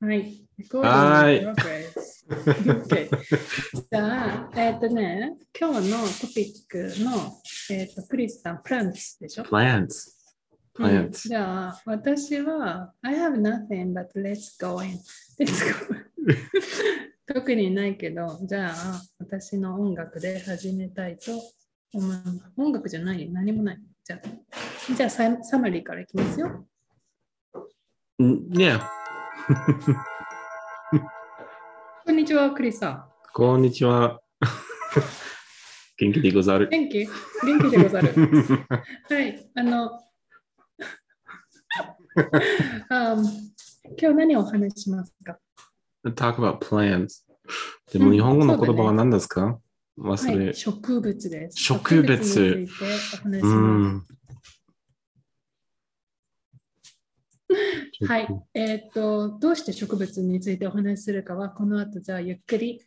はい。はい じゃあ、えっ、とね、今日のトピックの、えっ、と、クリスさん、プランツでしょ？Plants. うん Plants. じゃあ、私は、I have nothing but let's go in. Let's go. 特にないけど、じゃあ、私の音楽で始めたいと思います。音楽じゃない？何もない。じゃあ、じゃあササマリーからいきますよ。Mm, Yeah. こんにちは、クリスさん。こんにちは。元気でござる。元気？元気でござる。はい、あの、あ今日何をお話ししますか？Talk about plants. でうんも日本語の言葉は何ですか？は忘れい、。植物です。植物についてお話ししうまん。す。はい、えーっと、どうして植物についてお話しするかは、この後じゃあゆっくり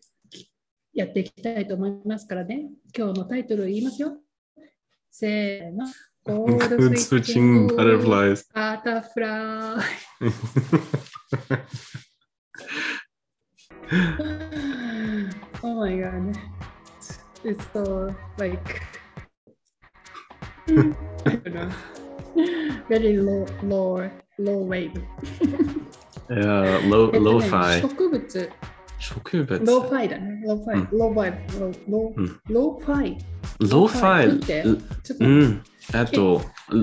やっていきたいと思いますからね。今日のタイトルを言いますよ。せーの。ゴールスイッチング butterflies. バタフライ。oh my god. It's so like I don't know. Very low low low wave. Yeah, low, えっとね lo-fi. 植物、植物。ローファイだね。ローファイ、ローファイ、ローロうんーローファイ。 lo-fi. 見てちょっと、うん。あと、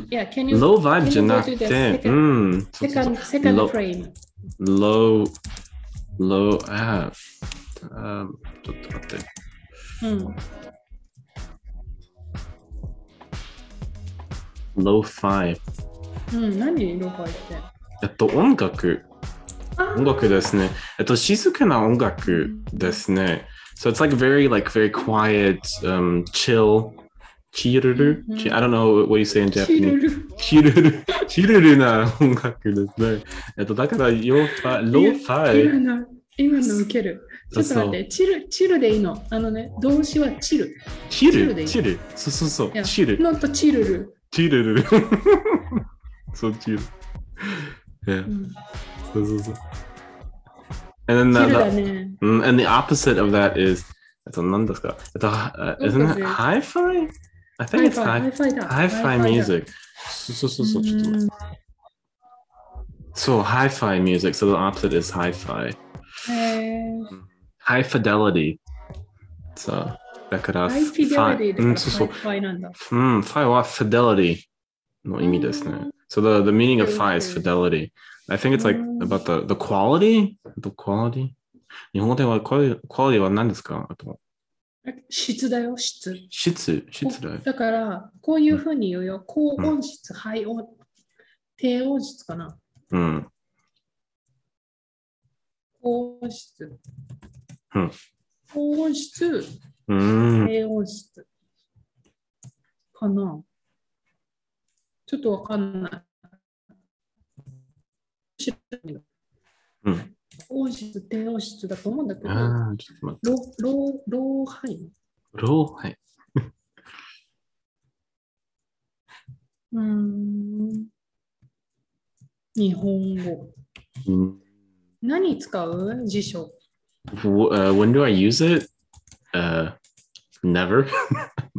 yeah, can you low vibe can じゃ you な go く to the て、 second- うん。そうそうそう second second Low- frame? low, low, ああ、ちょっと待って。うん。 lo-fi。 うん、何ローファイって。えっと、音楽。あ音楽ですね。えっと、静かな音楽ですね。So it's like very, like, very quiet, um, chill, チルル、うんチ I don't know what you say in Japanese. ル。チルル、チルルな音楽ですね。えっと、だから、ヨーファイ、ローファイ。今の、受ける。ちょっと待って、チル、チルでいいの？あのね、動詞はチル。チル、チルでいいチル。そうそうそう。チル、ノットチルル。チルル。そう、チル。Yeah. うんそうそうそう。And then チ the, ルだ the, ね。 mm, and the opposite of that is, えっと、何ですかえっと、uh, isn't it Opposite. hi-fi? I ハ think イ it's ファイ、ハ hi- イファイだ。 hi-fi music. そうそうそうそう、ちょっと待って。そう、hi-fi music. So the opposite is hi-fi. うんへー High fidelity. そう。だから、ハイフィデリティ fi- うん、だからそうそう。ハイファイなんだ。うん、ファイは fidelity の意味ですね。Mm. The, meaning of fies fidelity. I think it's like about the, quality? The quality? 日本語ではクオ,クオリティは何ですか？質だよ、質。質、質だよ。だから、こういうふうに言うよ。高音質、肺音、低音質かな。うん。高音質。うん。高音質、うん、低音質。かな。ちょっとわかんない。うん。高音質、低音質だと思うんだけど、ああ、ちょっと待って。ロー、ロー、ローハイ。ロー、はい。うーん。日本語。うん何使う辞書？Uh, when do I use it? Uh, never.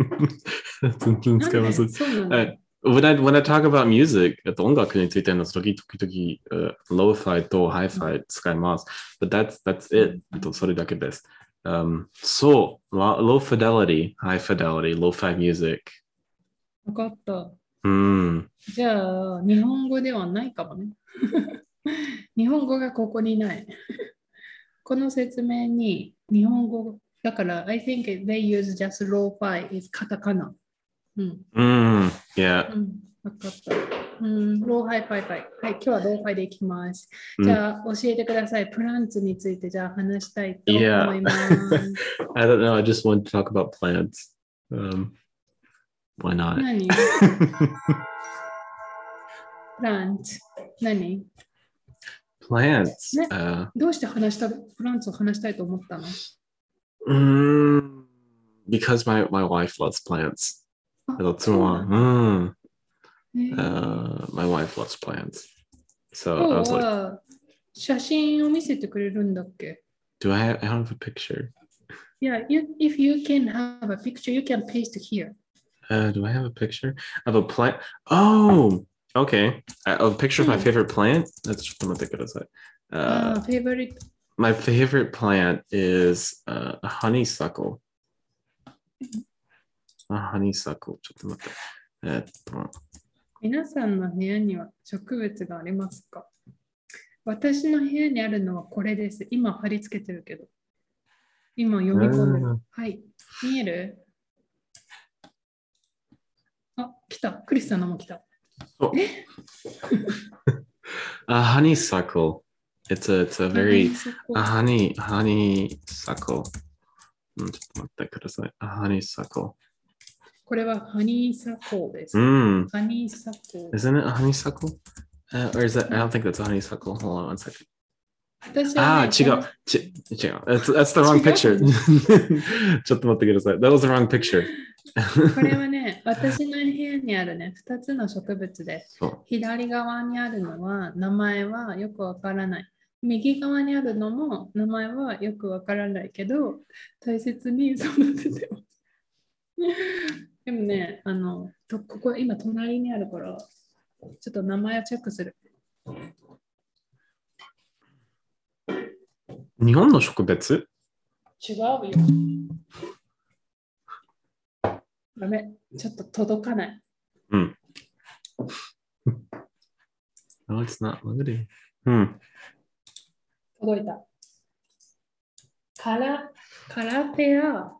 全然使いません。When I, when I talk about music, えっと音楽についての時々、uh, lo-fi と hi-fi 使います。But that's, that's it. えっとそれだけです。Um, そう、low low fidelity, high fidelity, lo-fi music. わかった。うん。じゃあ、日本語ではないかもね。日本語がここにない。この説明に日本語だから、I think they use just lo-fi is カタカナ。うん。うん。Yeah. うん。わかった。うん。ローハイファイファイ。はい、今日はローファイでいきます。うんじゃあ、教えてください。プランツについてじゃあ話したいと思います。I don't know. I just want to talk about plants. Um, why not? 何？プランツ。何？Plants. ね Uh, どうして話した、プランツを話したいと思ったの？mm, because my, my wife loves plants. あえっと妻は、そうなのうん。ね Uh, my wife loves plants. So 今 I 日 was like, は 写真を見せてくれるんだっけ Do I have, I don't have a picture? Yeah, you, if you can have a picture, you can paste here. Uh, do I have a picture of a plant? Oh, okay. I, a picture of my Hmm. favorite plant. That's just what I say. Uh, Ah, favorite. my favorite plant is uh, a honeysuckle. A honeysuckle. ちょっと待って。えっと、皆さんの部屋には植物がありますか？私の部屋にあるのはこれです。今貼り付けてるけど。今読み込んでうんる。はい。見える？あ、来た。クリスさんのも来た。a honeysuckle. It's a it's a very あ a honey honeysuckle. うんちょっと待ってください。A honeysuckle. これはハニーサコーです。Mm. ハニーサコー。Isn't it a honeysuckle? Uh, or is that? I don't think that's a honeysuckle. Hold on one second. 私は、Ah, ね、違う。ち違う。That's, that's the wrong picture. ちょっと待ってください。That was the wrong picture. これはね、私の部屋にあるね、2つの植物です。左側にあるのは名前はよくわからない。右側にあるのも名前はよくわからないけど、大切に育ててます。でもね、あの、とここ今隣にあるから、ちょっと名前をチェックする。日本の植物？違うよ。ダメ、ちょっと届かない。No, it's not. Look at it. Hmm. 届いた。カラ、カラペア、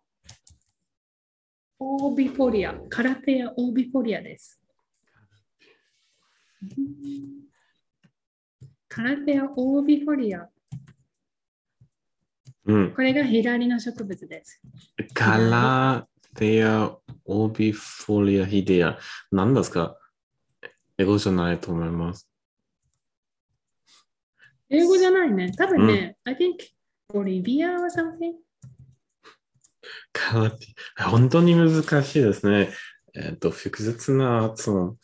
オービフォリア、カラペア、オービフォリアです。カラペア、オービフォリア。うん。これが左の植物です。カラテアオビフォリアヒデア。何ですか？英語じゃないと思います。英語じゃないね。多分ね、I think ボリビア or something? 本当に難しいですね。えっ、と、複雑な発音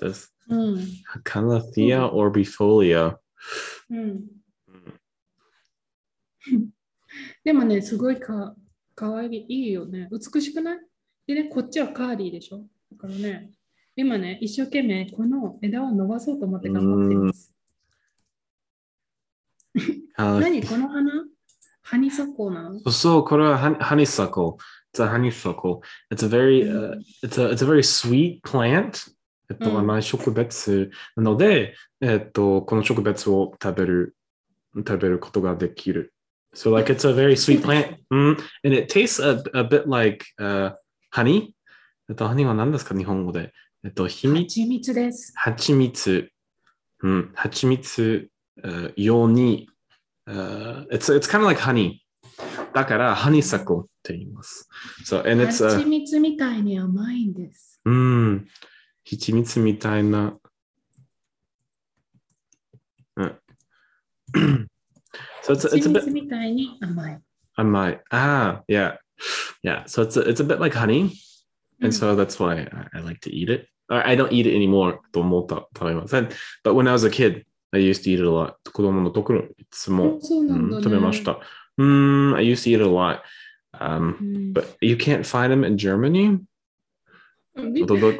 です。うん。カラティアオビフォリア。うん。でもね、すごいかかわいいいいよね。美しくない？でね、こっちはカーリーでしょ？だからね、今ね、一生懸命この枝を伸ばそうと思って頑張っています。何？この花？ハニサコウなのそう、これはハニ honeysuckle. It's a honeysuckle. It's a very,、uh, it's a, it's a very sweet plant. えっと、うん甘い植物なので、えっと、この植物を食べる、食べることができる。So, like, it's a very sweet plant. うん、and it tastes a, a bit like、uh, honey. えっと、honey は何ですか日本語で。えっと、秘密、蜂蜜です。蜂蜜。うん、蜂蜜、uh, ように、uh, it's, it's kind of like honey. だから、honeysuckle って言います。So, and it's, 蜂 uh, 蜜みたいに甘いんです。うん、蜂蜜みたいな。うん。so it's, 蜂 it's a 蜜 bit みたいに甘い。 甘い。Ah, yeah. Yeah. So it's a, it's a bit like honey. うん And so that's why I, I like to eat it. Or I don't eat it anymore と思った食べません。But when I was a kid, I used to eat a lot. 子供の時いつも、そうなんだね。うん食べました。うん、I used to eat it a lot. Um, うん but you can't find them in Germany?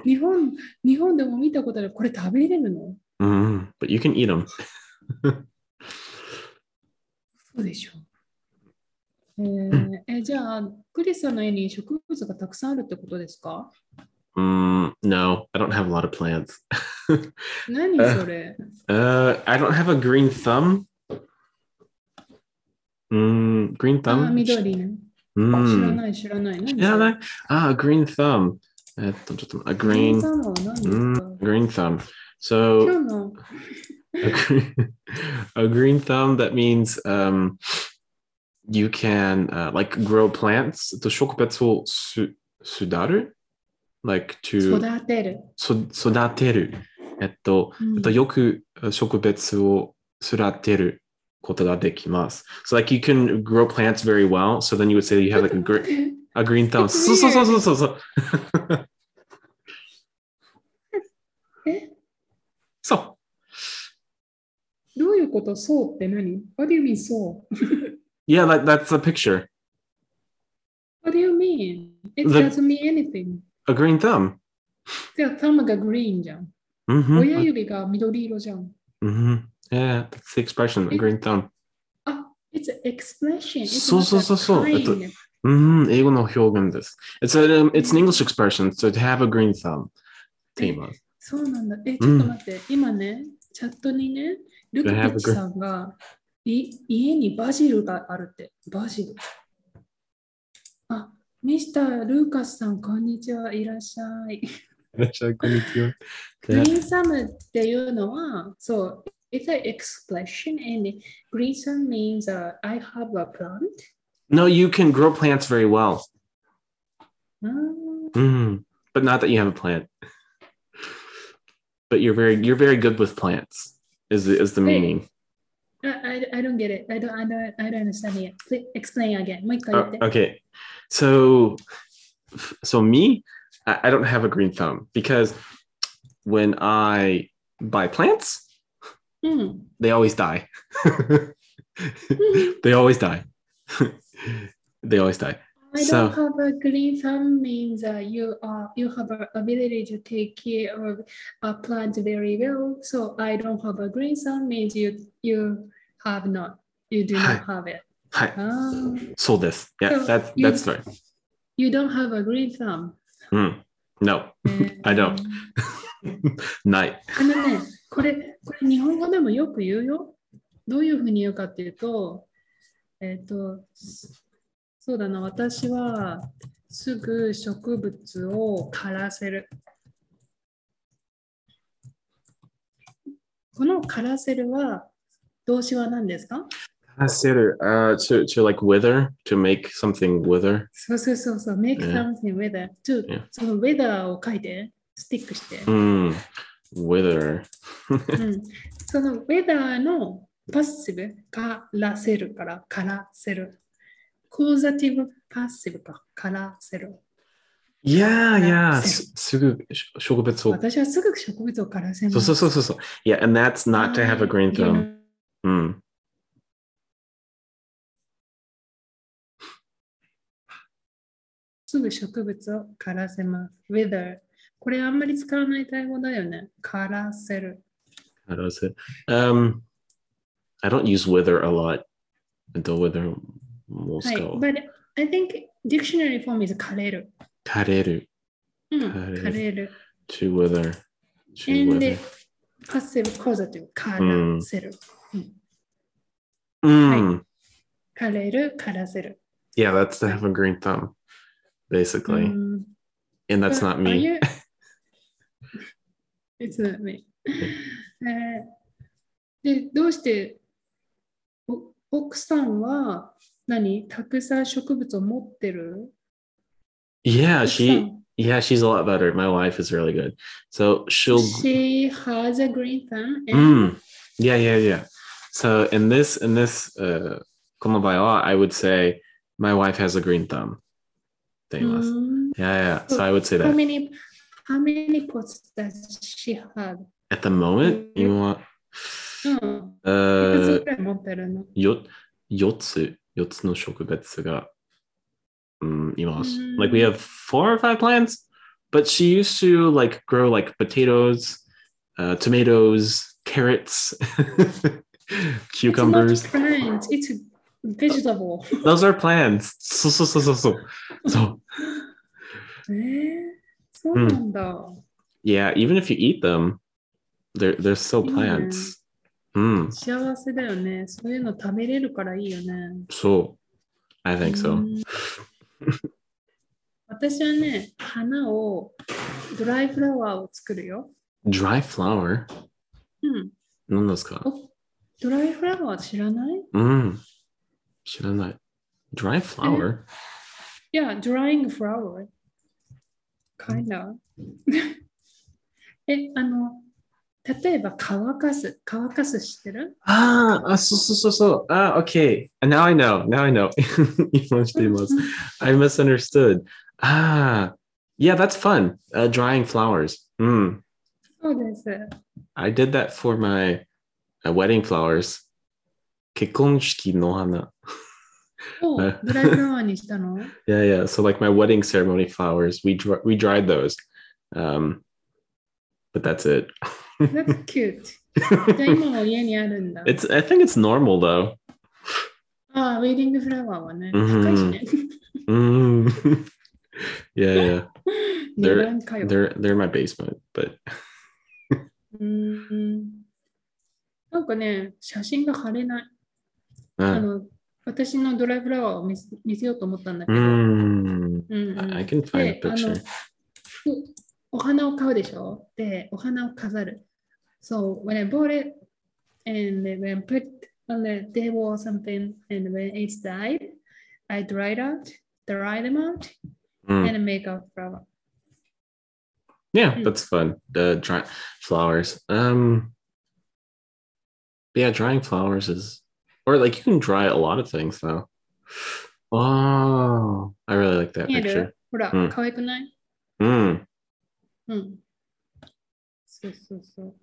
日本日本でも見たことある。これ食べれるのうん、but you can eat them. そうでしょう。えーえじゃあ、クリスさんの家に植物がたくさんあるってことですか Mm, no, I don't have a lot of plants. 何それ Uh, I don't have a green thumb. Mm, green あ、 thumb? 緑ね。知ら Mm. ない、知らない。何それ知らないあ、green thumb. えっと、ちょっと、a グリー green, ンサムは何ですか、 mm, green thumb. So, 今日の a green, a green thumb, that means um, you can uh, like grow plants. と植物をす育る like to 育てる。そ育てる。 えっと、うんえっとよく植物を育てることができます。So like you can grow plants very well. So then you would say you have like a, gr え a green thumb. It's そうそうそうそうそう。えそう。どうい いうことそうって何 ?What do you mean そう Yeah, that, that's a picture. ?What do you mean? It The- doesn't mean anything. A green thumb. じゃあ、thumb がグリーンじゃん。 うん、親指が緑色じゃん。え、うん、expression the green あ、it's expression. そうそうそうそう。えっと、うん、英語の表現です。It's, a, it's English expression, so to have a green。そうなんだ。え、ちょっと待って、今ね、チャットにね、ルーカッさんがい家バジルが、バジル。あ、ミスター・ルーカスさん、こんにちはいらっしゃい。グリーンサムっていうのは、そう、it's an expression and green thumb means、uh, I have a plant. No, you can grow plants very well. あー Mm, but not that you have a plant. But you're very you're very good with plants. Is the, is the Wait. meaning? I, I, I don't get it. I don't, I don't, I don't understand it. Please explain again. もう一回言っ Uh, て。 okay, so so me, I don't have a green thumb because when I buy plants, mm. they always die. Hmm. they always die. they always die. I so, don't have a green thumb means uh, you uh, you have an ability to take care of a plant very well. So I don't have a green thumb means you you have not you do not have it. Hi. Ah. So this yeah so that's that's right. You don't have a green thumb. Mm. No, えー I don't. ない。あのね、これ、これ日本語でもよく言うよ。どういうふうに言うかっていうと、えっ、と、そうだな、私はすぐ植物を枯らせる。この枯らせるは動詞は何ですか？Consider uh to to like wither to make something wither. そうそうそうそう、make ね something weather. ちょ Yeah. その weather を書いて、スティックして。 Mm, wither. うん、そのウェダーのパッシブからせるからからせる。コーザティブパッシブかからせる。 Yeah, yeah. That's s- すぐ植物を私はすぐ植物をからせます。そうそうそうそうそう。Yeah, and that's not to have a green You thumb. know, Mm. すぐ植物をからせます。wither。これあんまり使わない単語だよね。からせる。How does it? Um, I don't use wither a lot. The wither もはい。使う。But I think dictionary form is 枯れる。枯れる。うん。枯れる to wither. To and wither. パッシブコーザティブからせる。Mm. 枯れる、からせる。Yeah, that's to have a green thumb, basically. うん And that's not Are me. you- It's not me. えーで、どうしてお奥さんは何たくさん植物を持ってる Yeah, 奥 she さん yeah, she's a lot better. My wife is really good. So she'll She has a green thumb. and- Mm, yeah, yeah, yeah. So in this in this uh konobayawa, I would say my wife has a green thumb. って言います。うん Yeah, yeah. So I would say How that. many, how many pots does she have? At the moment, you want うん。いく uh つぐらい持ってるのよ4つ4つの植物が、うん、います。うん Like we have four or five plants, but she used to like grow like potatoes, uh, tomatoes, carrots, cucumbers. It's not plant, it's vegetable. Those are plants. So so so so so. So えー、 そうなんだ。 yeah, even if you eat them, they're they're still plants. Mm, 幸せだよね。そういうの食べれるからいいよね。 so I think う so. ん私はね、花を、ドライフラワーを作るよ。 Dry flower. うん。何ですかドライフラワー知らないうん。知らない。Dry flower? いや、drying flower. Kinda. え、あの、例えば乾かす。乾かす知ってる Ah, ah, so, so, so, so. Ah, okay. Now I know. Now I know. 今しています。I misunderstood. Ah, yeah, that's fun. Uh, drying flowers. Mm. そうです。 I did that for my uh, wedding flowers. 結婚式の花。 Oh, uh, yeah, yeah. So like my wedding ceremony flowers, we we dried those, um, but that's it. that's cute. it's I think it's normal though. Ah, wedding flower eh? mm-hmm. Mm-hmm. Yeah, yeah. They're they're they're in my basement, but. Mm-hmm. なんかね、写真が貼れない。あの私のドライフラワーを見せ見せようと思ったんだけど、 mm, うんうん I I can find a であの picture. お花を買うでしょで、お花を飾る。So when I bought it and when I put on the table or something and when it's died, I dried out, dry them out Mm. and make a flower. Yeah, Mm. that's fun. The dry flowers. Um yeah, drying flowers is or like you can dry a lot of things though. Oh, I really like that 見え picture. るほら、うん可愛くない Mm. うん。そうそうそう。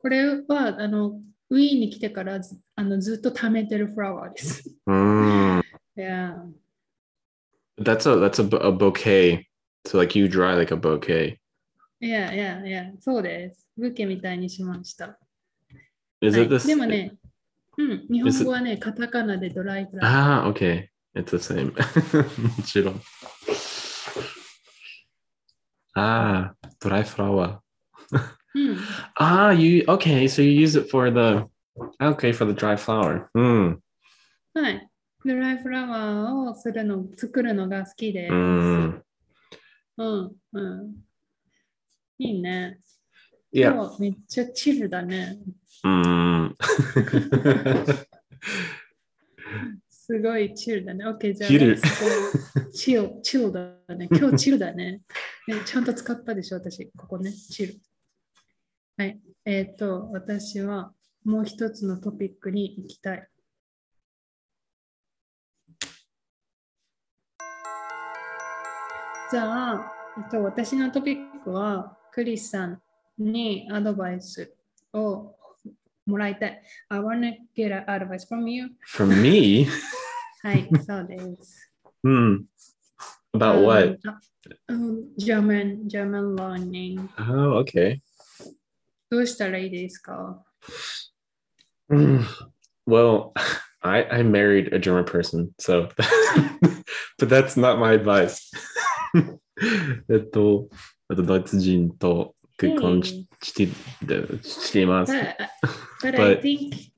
これは、あの、ウィーンに来てからずあのずっと貯めてるフラワーです。 Mm. いや、 That's a that's a, bu- a bouquet. So like you dry like a bouquet. いやいやいや、そうです。ブケみたいにしました。 Is はい it this? でもね、 うん、日本語はね、カタカナでドライフラワ Ah, okay. It's the same. もちろん。ah, dry flower. ー。うん。Ah, you okay? So you use it for the okay for the dry flower. Hmm. はい。ドライフラワーをするの、作るのが好きです。Mm. うん、うん。いいね。日めっちゃチルだね。Mm. すごいチルだね。OK、じゃあ、チルチル、チルだね。今日チルだね。ねちゃんと使ったでしょ、私。ここね、チル。はい。えっ、と、私はもう一つのトピックに行きたい。じゃあ、えっと、私のトピックは、クリスさんにアドバイスをもらいたい。I wanna get an advice from you. From me? はい、そうです。 Hmm. About うん what? あうん German, German learning. Oh, okay. どうしたらいいですか Mm. Well, I I married a German person, so but that's not my advice. えっと、あとドイツ人と結婚し してしています。 But, but I But- think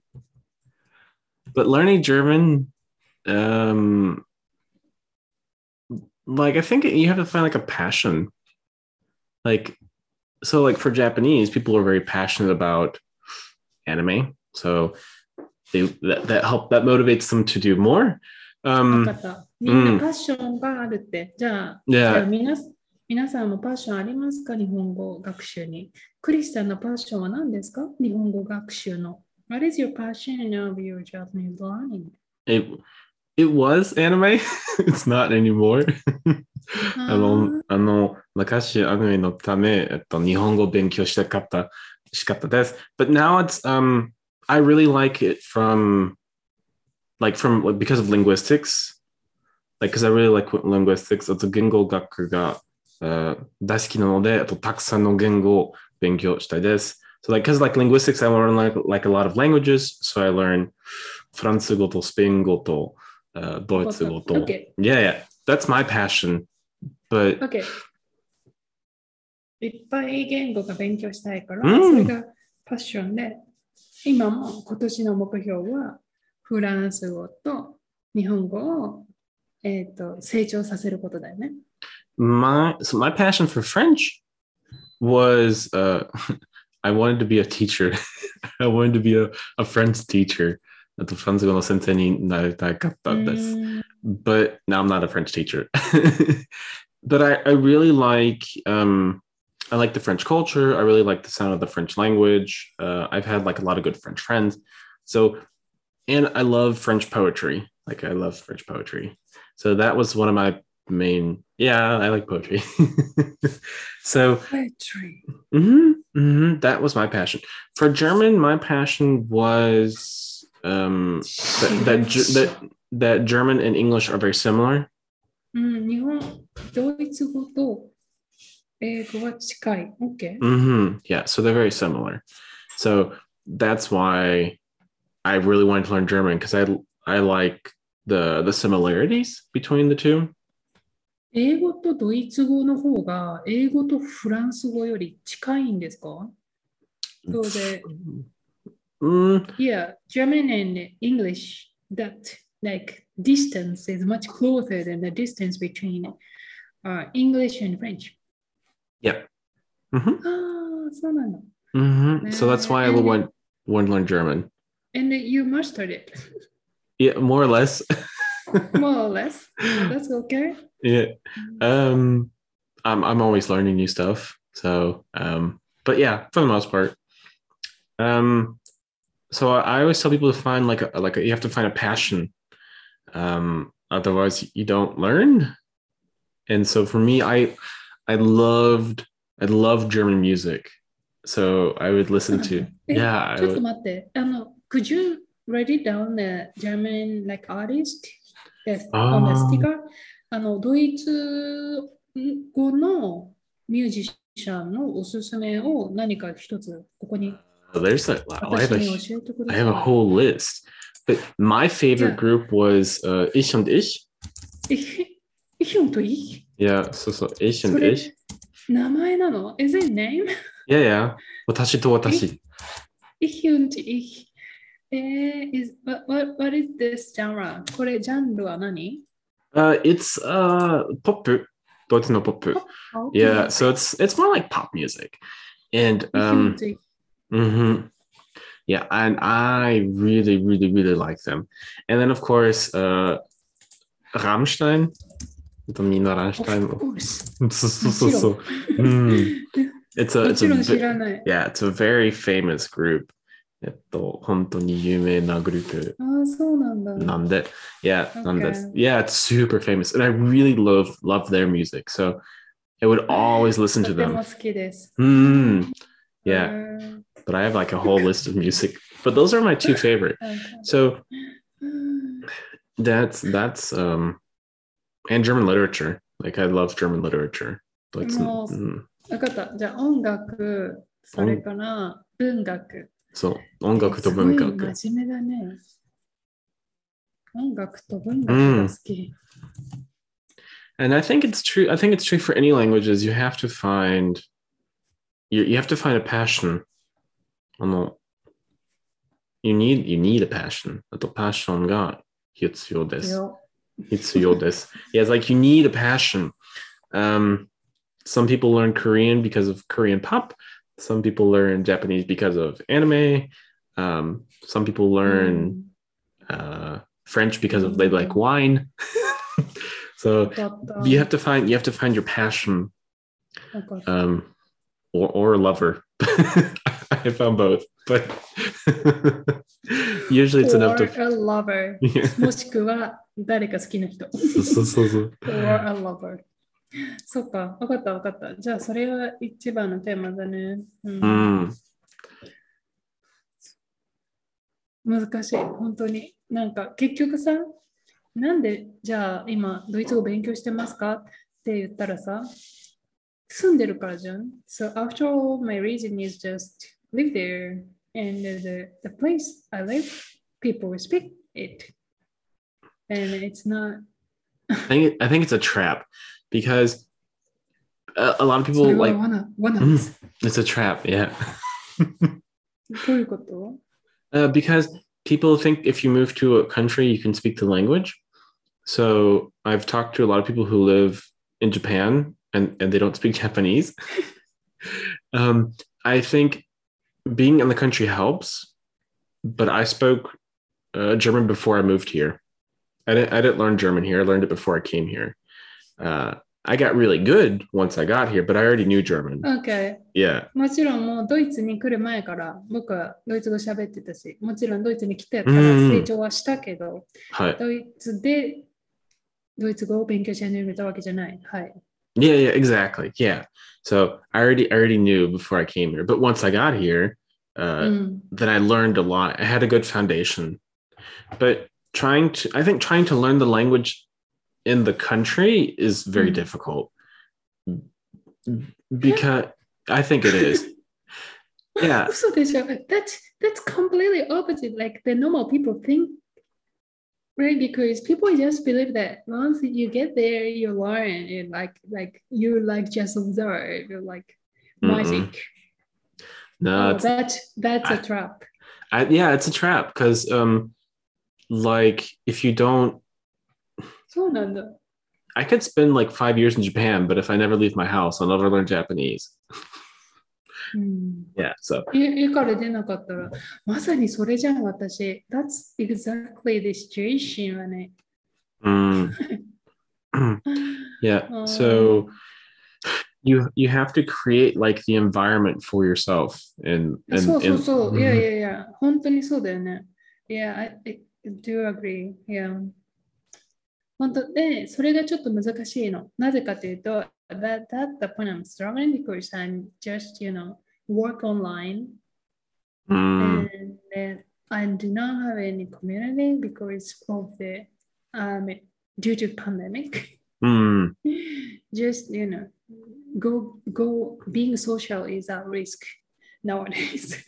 but learning German, um, like I think you have to find like a passion. Like, so like for Japanese, people are very passionate about anime, so they that, that help that motivates them to do more. わ Um, かった。みんなパッションがあるって。じゃあ、じゃあ yeah, 皆 皆さんもパッションありますか日本語学習に。クリスさんのパッションは何ですか日本語学習の。What is your passion of your Japanese learning? it it was anime. it's not anymore. あの、あの、昔アニメのため、えっと、日本語を勉強したかった、しかったです。But now it's, um, I really like it from, like from, like, because of linguistics. Like, because I really like linguistics. あと、言語学が、uh, 大好きなので、あと、たくさんの言語を勉強したいです。So, like, because like linguistics, I learn like a lot of languages. So I learn フランス語とスペイン語と、uh, ドイツ語と。OK。Yeah, yeah. That's my passion. But OK。いっぱい言語が勉強したいから、うんそれがパッションで、今も今年の目標はフランス語と日本語を、えー、と成長させることだよね。my so my passion for French was uh I wanted to be a teacher. I wanted to be a, a French teacher. あとフランス語の先生になりたかったです。うーん but now I'm not a French teacher. but I, I really like um, I like the French culture. I really like the sound of the French language. Uh, I've had like a lot of good French friends. So, and I love French poetry. Like I love French poetry. So that was one of my main yeah i like poetry. So poetry. mm-hmm, mm-hmm, that was my passion. For german my passion was um that that, that, that german and english are very similar. Mm, mm-hmm. yeah so they're very similar. So that's why i really wanted to learn german because i i like the the similarities between the two. 英語とドイツ語の方が英語とフランス語より近いんですかそうで、 Mm, Yeah, German and English, that like distance is much closer than the distance between uh, English and French. yeah. hmm ああ、そうなの。 hmm So that's why I And- want want to learn German. And you mastered it, Yeah, more or less. more or less. That's okay. Yeah. Um, I'm I'm always learning new stuff. So, um, but yeah, for the most part. Um, so I, I always tell people to find like a like a, you have to find a passion. Um, otherwise you don't learn. And so for me, I I loved I loved German music. So I would listen to yeah. Would, could you write it down the German like artist Yes, on the あー sticker? あの、ドイツ語のミュージシャンのおすすめを何か一つここに there's a I 私 have a I have a whole list. But my favorite group was uh, Ich und Ich. Ich, ich und ich? Yeah, so so Ich und Ich. 名前なの ?Is it name? Yeah, yeah. Watashi to watashi. Ich und ich. えー、is, what, what, what is this genre? これジャンルは何 Uh, it's uh pop. Deutsch no pop. Yeah, so it's it's more like pop music, and ich und um, ich hmm yeah, and I really, really, really like them. And then of course, uh, Rammstein, Domina Of Rammstein. course. So, so, so, so. Mm. It's a も it's ち a ろん知 ve- らない。 yeah, it's a very famous group. えっと、本当に有名なグループああ、そうなんだ。なんで、yeah, なんで Okay. yeah, it's super famous, and I really love love their music. So I would always listen と to ても them. 好きです。 Mm, yeah, うん but I have like a whole list of music. But those are my two favorite. なんか So うん that's that's um and German literature. Like I love German literature. But it's, No. mm, わかった。じゃあ音楽、それから文学。 そう、音楽と文す学。ごい真面目だね。音楽と文学が好き。 And I think it's true. I think it's true for any languages. You have to find you, you have to find a passion. あの You need you need a passion. あと passion が必要です。よ必要です。yeah, it's like you need a passion. Um, some people learn Korean because of Korean pop. Some people learn Japanese because of anime. Um, some people learn uh, French because of they like wine. so わかった。 you have to find you have to find your passion わかった。 um, or, or a lover. I found both, but usually it's enough Or to. a lover. Yeah. もしくは誰か好きな人。そうそうそうそう Or a lover. そっか、わかったわかった。じゃあそれが一番のテーマだね。うんうん難しい、本当に。なんか結局さ、なんでじゃあ今ドイツ語勉強してますかって言ったらさ、住んでるからじゃん。So after all, my reason is just live there and the, the place I live, people speak it. And it's not, I think I think it's a trap because a, a lot of people like wanna, wanna. Mm, it's a trap. Yeah. uh, because people think if you move to a country, you can speak the language. So I've talked to a lot of people who live in Japan and, and they don't speak Japanese. um, I think being in the country helps, but I spoke uh, German before I moved here. I didn't, I didn't learn German here. I learned it before I came here. Uh, I got really good once I got here, but I already knew German. ?OK。 Yeah. もちろんもうドイツに来る前から僕はドイツ語喋ってたし、もちろんドイツに来てからうん成長はしたけど、 Hi. ドイツでドイツ語を勉強し始めたわけじゃない。はい。 Yeah, yeah, exactly. Yeah. So I already I already knew before I came here, but once I got here, uh, うん。 then I learned a lot. I had a good foundation. But trying to I think trying to learn the language in the country is very mm. difficult because I think it is. yeah. So this that's that's completely opposite. Like the normal people think, right? Because people just believe that once you get there, you learn and like like you like just observe like magic. Mm-mm. No, oh, that that's I, a trap. I, yeah, it's a trap because um, like if you don't そうなんだ。 I could spend like five years in Japan, but if I never leave my house, I'll never learn Japanese. うん。 Yeah. So 家家から出なかったら、まさにそれじゃん、私。That's exactly the situation はね。 mm. yeah. Um, So you you have to create like the environment for yourself and あ and, そうそう and- そう。いやい Mhm. やいや、本当にそうだよね。Yeah, I, I do agree. Yeah. 本当で、それがちょっと難しいの。なぜかというと、that, that's the point I'm struggling because I'm just, you know, work online Mm, and then I do not have any community because of the, um, due to pandemic. mm, just you know go go being social is a risk nowadays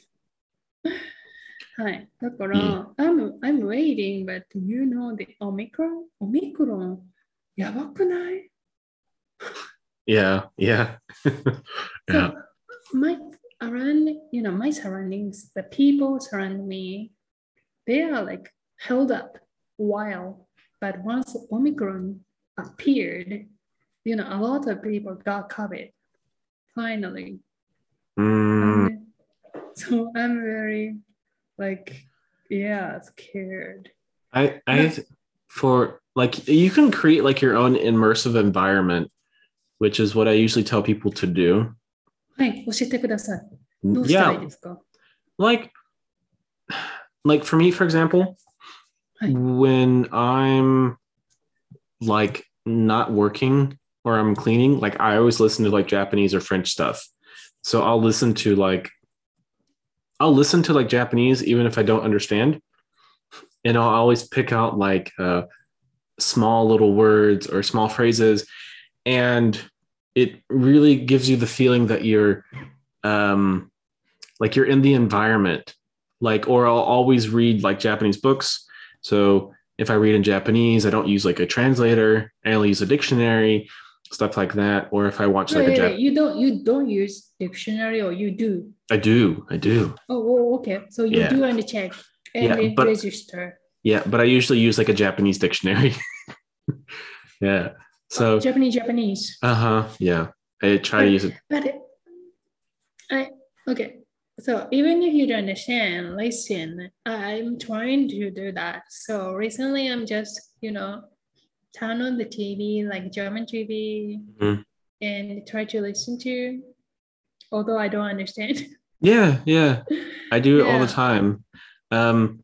はいだから、I'm, I'm waiting but you know the Omicron Omicron やばくない yeah. Yeah. yeah. So my around you know my surroundings the people surround me they are like held up while but once Omicron appeared you know a lot of people got COVID finally Mm, And so I'm very like yeah scared I I for like you can create like your own immersive environment, which is what I usually tell people to do. はい教えてくださいどうしたらいい Yeah. ですか like like for me for example Hi. when i'm like not working or i'm cleaning like i always listen to like japanese or french stuff so i'll listen to like i'll listen to like japanese even if i don't understand. And i'll always pick out like uh, small little words or small phrases. And it really gives you the feeling that you're um like you're in the environment. Like or i'll always read like japanese books. So if i read in japanese i don't use like a translator. I only use a dictionary stuff like that or if i watch like Wait, a Jap- wait, you don't you don't use dictionary or you do i do i do oh, oh okay so you Yeah. do and check and Yeah, but- register yeah but i usually use like a japanese dictionary yeah so Japanese Japanese uh-huh yeah i try to use it But it- I okay. So even if you don't understand, listen. I'm trying to do that. So recently, I'm just you know turn on the TV like German TV Mhm. and try to listen to, although I don't understand. yeah yeah I do it all the time. Um,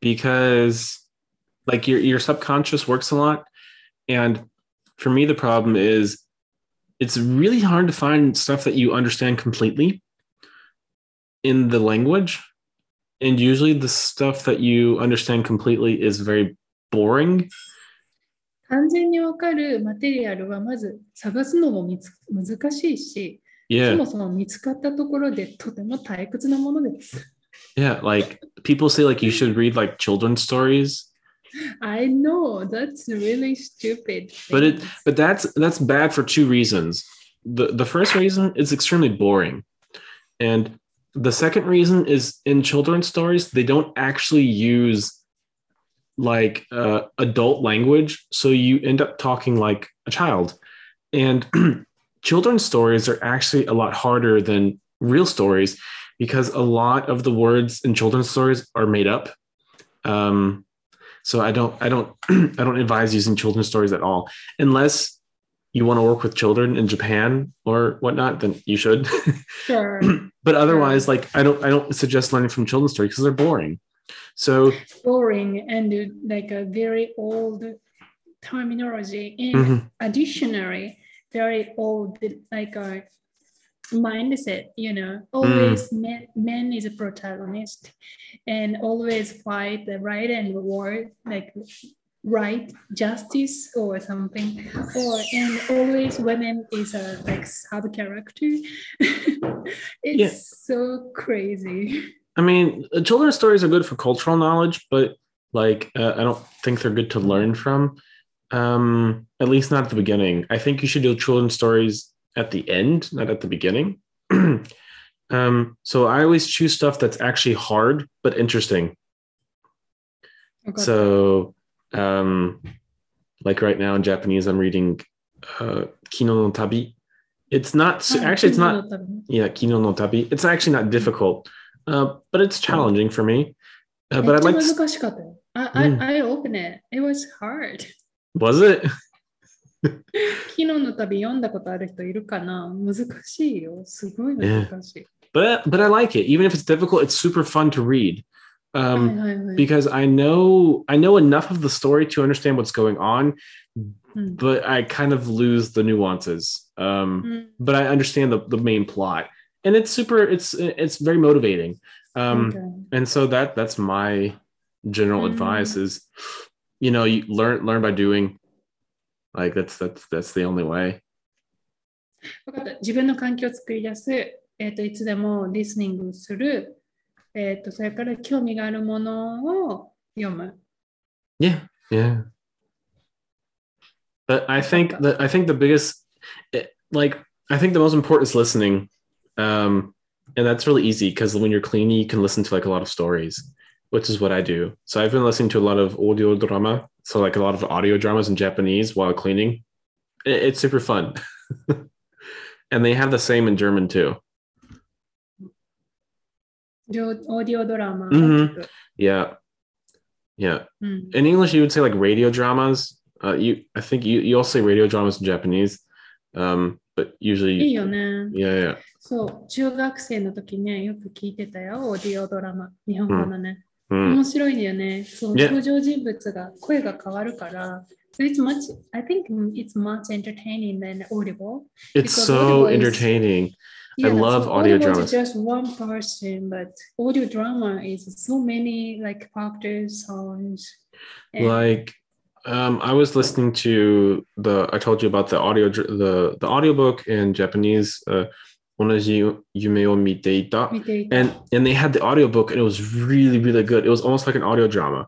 because like your your subconscious works a lot. And for me, the problem is it's really hard to find stuff that you understand completely in the language. And usually the stuff that you understand completely is very boring. 完全にわかるマテリアルはまず探すのもみつ難しいし、そ Yeah. もそも見つかったところでとても退屈なものです。 Yeah. Like people say like you should read like children's stories. I know that's really stupid. But it- things. but that's that's bad for two reasons. The the first reason is extremely boring. And the second reason is in children's stories they don't actually use like uh, adult language so you end up talking like a child. And children's stories are actually a lot harder than real stories because a lot of the words in children's stories are made up. Um, so I don't, I don't, I don't advise using children's stories at all, unless you want to work with children in Japan or whatnot. Then you should. Sure. but otherwise, like I don't, I don't suggest learning from children's stories because they're boring. So boring and like a very old terminology. And mhm, additionally, very old like a mindset, you know, always man, man is a protagonist and always fight the right and war, like right justice or something. Or and always women is a like sub character it's Yeah. so crazy I mean, children's stories are good for cultural knowledge, but like uh, I don't think they're good to learn from. Um, at least not at the beginning. I think you should do children's stories at the end, not at the beginning. um, so I always choose stuff that's actually hard but interesting. Okay. So, um, like right now in Japanese, I'm reading uh, Kino no Tabi. It's not su- actually it's not yeah Kino no Tabi. It's actually not difficult, uh, but it's challenging for me. Uh, but I'd like. To... I, I. Mm. I it. It was hard. Was it? キノの旅読んだことある人いるかな難しいよ。すごい難しい。Yeah. But, but I like it. Even if it's difficult, it's super fun to read. Um, I know I know enough of the story to understand what's going on, but I kind of lose the nuances. Um, but I understand the, the main plot and it's super. It's it's very motivating. Um, Okay. and so that that's my general Mm. advice is, you know, you learn learn by doing. Like that's that's that's the only way. わかった。自分の環境を作り出す。えっ、と、いつでもリスニングする。えっ、と、それから興味があるものを読む。 Yeah, yeah. But I think that I think the biggest, it, like, I think the most important is listening, um, and that's really easy because when you're cleaning, you can listen to like a lot of stories, which is what I do. So I've been listening to a lot of audio drama, so like a lot of audio dramas in Japanese while cleaning. It's super fun, and they have the same in German too. Audio drama. Mm-hmm. Yeah, yeah. Mm. In English, you would say like radio dramas. Uh, you, I think you you also say radio dramas in Japanese. Um, but いい usually, よね。 yeah, yeah, そう、中学生の時ね、よく聞いてたよ、オーディオドラマ、日本語のね。 Mm. 面白いんだよね。そう、 Yeah. 登場人物が声が変わるから。So it's much, I think it's much entertaining than audible. It's Because so audible is- entertaining. I love so audio audible dramas. is just one person, but audio drama is so many like characters, songs. and- Like, um, I was listening to the I told you about the audio the the audiobook in Japanese uh Yume. And and they had the audiobook and it was really really good. It was almost like an audio drama.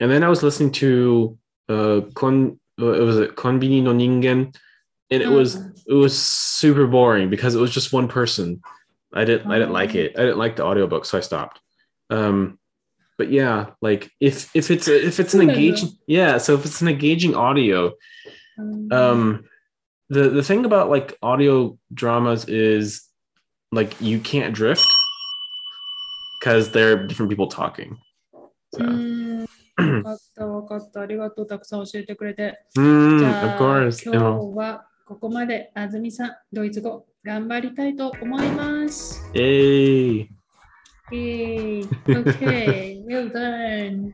And then I was listening to uh Kon uh, it was a Konbini no Ningen and it was mm. it was super boring because it was just one person. I didn't I didn't like oh. it. I didn't like the audiobook so I stopped. Um but yeah like if if it's a, if it's an engaging yeah so if it's an engaging audio うん、 um the the thing about like audio dramas is like you can't drift because there are different people talking う so ん分かった分かった。ありがとう。たくさん教えてくれて。 Mm, じ of ゃあ、 course 今日はここまで。あずみさん、ドイツ語頑張りたいと思います。 Yay. イェーイ OK, well done.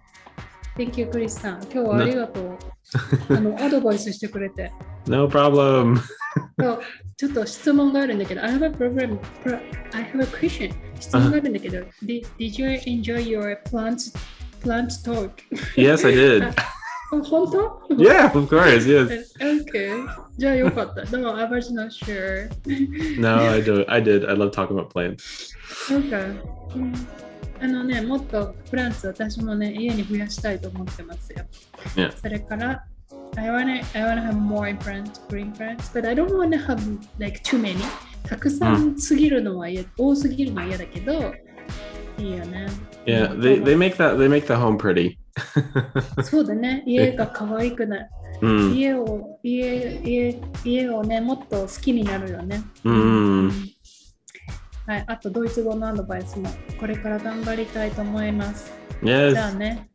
Thank you, クリスさん。今日はありがとう。あの、アドバイスしてくれて。 no problem そうちょっと質問があるんだけど、I have a problem. pro- I have a question. 質問があるんだけど、did, did you enjoy your plant, plant talk? yes i did あ本当 yeah of course yes Okay. じゃあよかった。でも、I was not sure. no i do i did i love talking about plants なんか、うん あのね、もっとプランツ私もね、家に増やしたいと思ってますよ。Yeah. それから、I wanna, I wanna have more plants, green plants, but I don't wanna have like too many. たくさんすぎるのは嫌、多すぎるのは嫌だけど、いいよね。yeah うん they they make that they make the home pretty そうだね、家が可愛くない。Mm, 家を、家、家、家をね、もっと好きになるよね。うんはい、あとドイツ語のアドバイスもこれから頑張りたいと思います。じゃあ yes ね、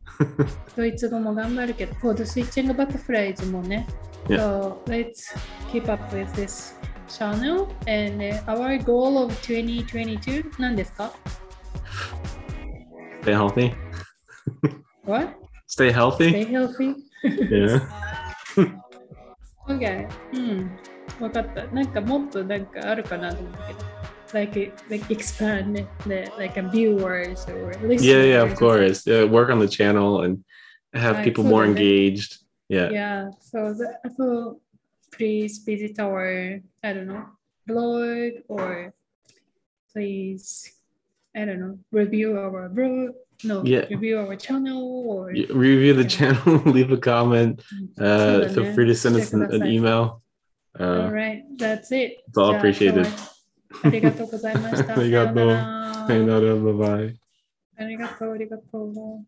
ドイツ語も頑張るけど、for the switching butterflies もね、Yeah. so let's keep up with this channel and、uh, our goal of 2022何ですか stay healthy What? stay healthy Stay healthy? yeah Okay. うん。わかった。なんかもっとなんかあるかなと思ったけど。like like expand the like a viewers or yeah yeah of course. yeah, work on the channel and have like, people so more engaged. Yeah. Yeah so the, please visit our i don't know blog or please i don't know review our blog no yeah. review our channel or review the channel leave a comment mm-hmm. uh, feel free to send Check us an, an email. Uh, all right that's it. it's all appreciated. ありがとうございました。ありがとうさよなら Sayonara, bye bye. ありがとう、ありがとう。